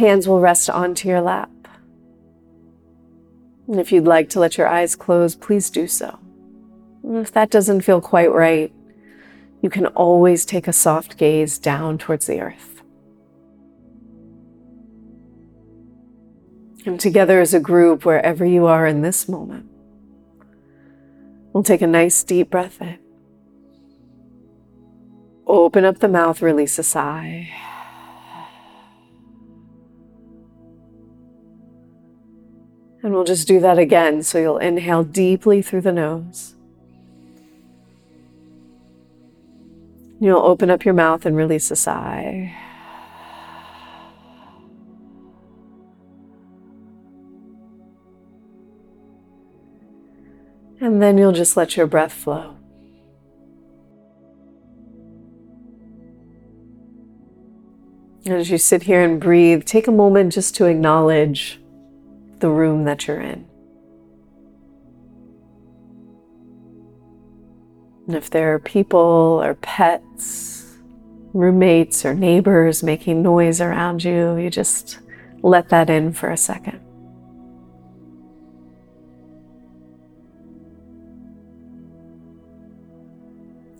Hands will rest onto your lap. And if you'd like to let your eyes close, please do so. And if that doesn't feel quite right, you can always take a soft gaze down towards the earth. And together as a group, wherever you are in this moment, we'll take a nice deep breath in. Open up the mouth, release a sigh. And we'll just do that again. So you'll inhale deeply through the nose. You'll open up your mouth and release a sigh. And then you'll just let your breath flow. As you sit here and breathe, take a moment just to acknowledge the room that you're in. And if there are people or pets, roommates or neighbors making noise around you, you just let that in for a second.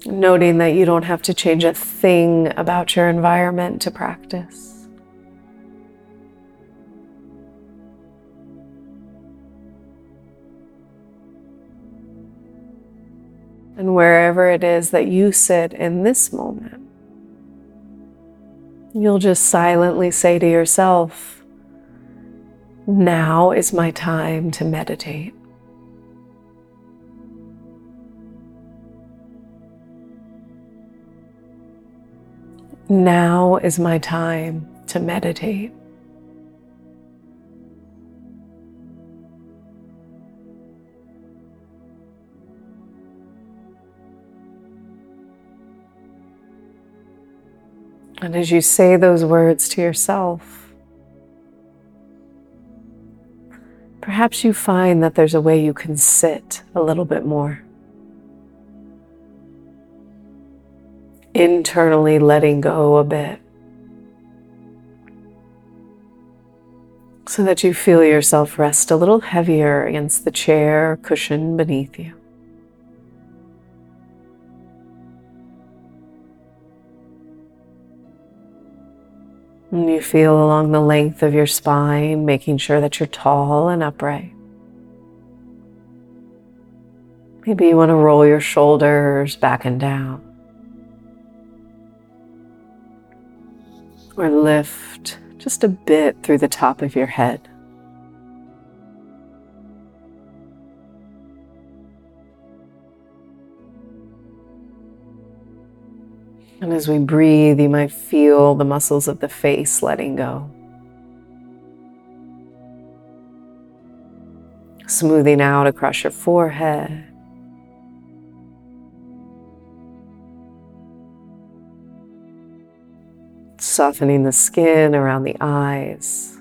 Noting that you don't have to change a thing about your environment to practice. And wherever it is that you sit in this moment, you'll just silently say to yourself, Now is my time to meditate. Now is my time to meditate. And as you say those words to yourself, perhaps you find that there's a way you can sit a little bit more. Internally letting go a bit. So that you feel yourself rest a little heavier against the chair cushion beneath you. You feel along the length of your spine, making sure that you're tall and upright. Maybe you want to roll your shoulders back and down. Or lift just a bit through the top of your head. And as we breathe, you might feel the muscles of the face letting go. Smoothing out across your forehead. Softening the skin around the eyes.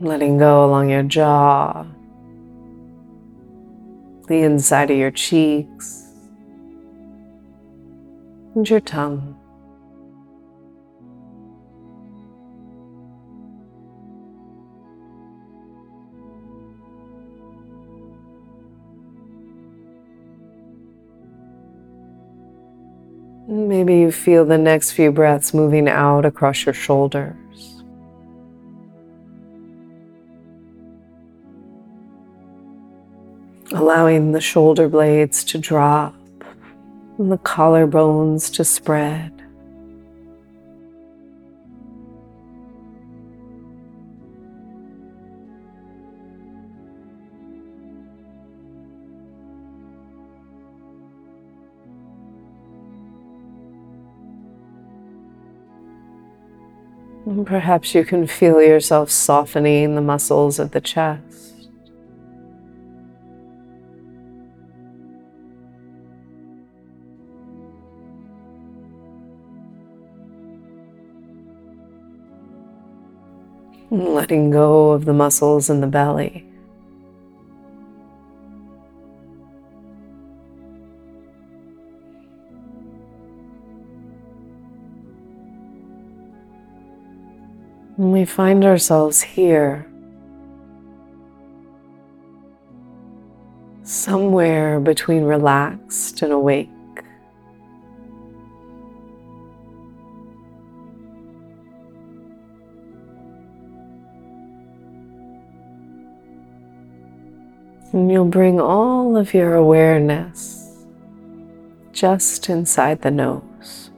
Letting go along your jaw the inside of your cheeks and your tongue. Maybe you feel the next few breaths moving out across your shoulders. Allowing the shoulder blades to drop and the collarbones to spread. And perhaps you can feel yourself softening the muscles of the chest. Letting go of the muscles in the belly. And we find ourselves here, somewhere between relaxed and awake. And you'll bring all of your awareness just inside the nose.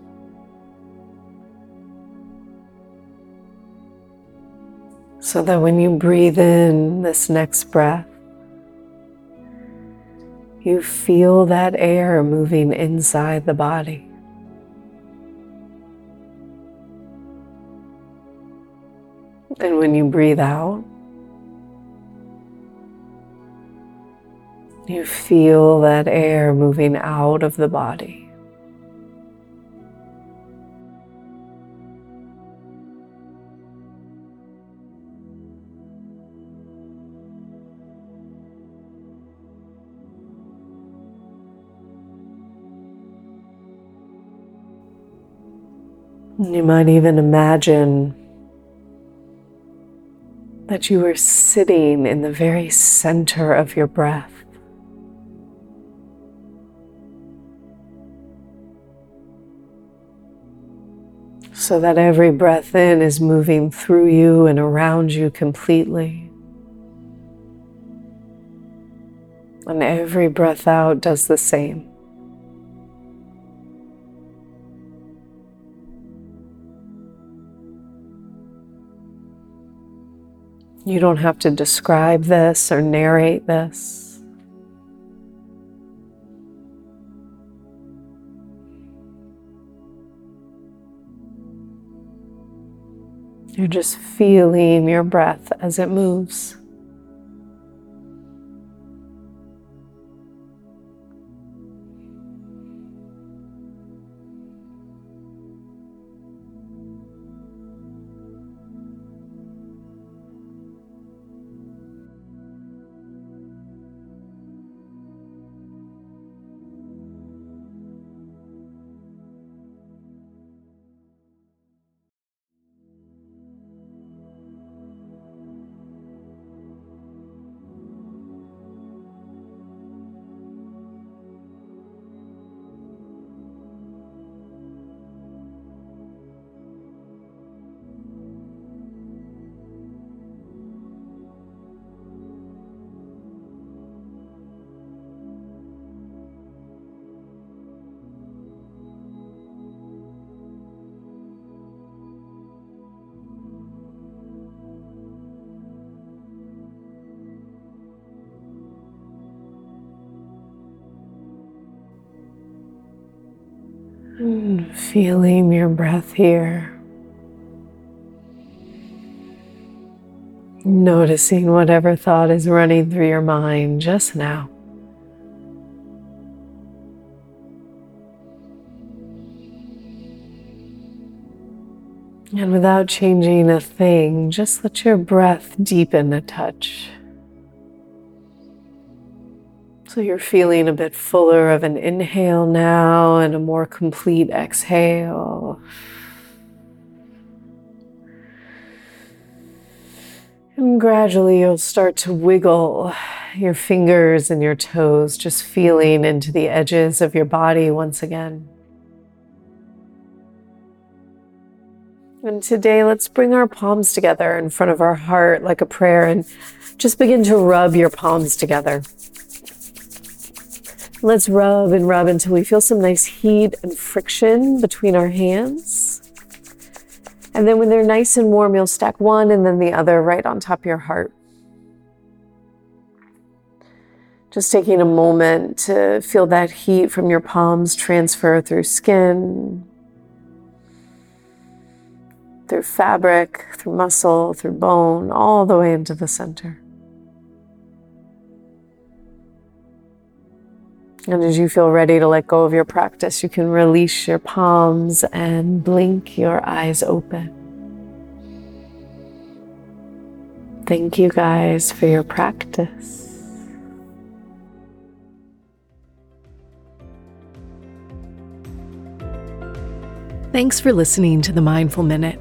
So that when you breathe in this next breath, you feel that air moving inside the body. And when you breathe out, you feel that air moving out of the body. You might even imagine that you are sitting in the very center of your breath. So that every breath in is moving through you and around you completely. And every breath out does the same. You don't have to describe this or narrate this. You're just feeling your breath as it moves. Feeling your breath here. Noticing whatever thought is running through your mind just now. And without changing a thing, just let your breath deepen a touch. So you're feeling a bit fuller of an inhale now and a more complete exhale. And gradually you'll start to wiggle your fingers and your toes, just feeling into the edges of your body once again. And today, let's bring our palms together in front of our heart like a prayer and just begin to rub your palms together. Let's rub and rub until we feel some nice heat and friction between our hands. And then when they're nice and warm, you'll stack one and then the other right on top of your heart. Just taking a moment to feel that heat from your palms transfer through skin, through fabric, through muscle, through bone, all the way into the center. And as you feel ready to let go of your practice, you can release your palms and blink your eyes open. Thank you guys for your practice. Thanks for listening to the Mindful Minute.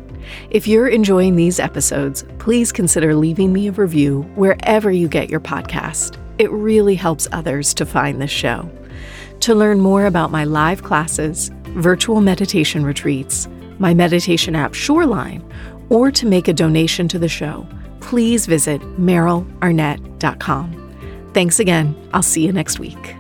If you're enjoying these episodes, please consider leaving me a review wherever you get your podcast. It really helps others to find this show. To learn more about my live classes, virtual meditation retreats, my meditation app Shoreline, or to make a donation to the show, please visit merylarnett.com. Thanks again. I'll see you next week.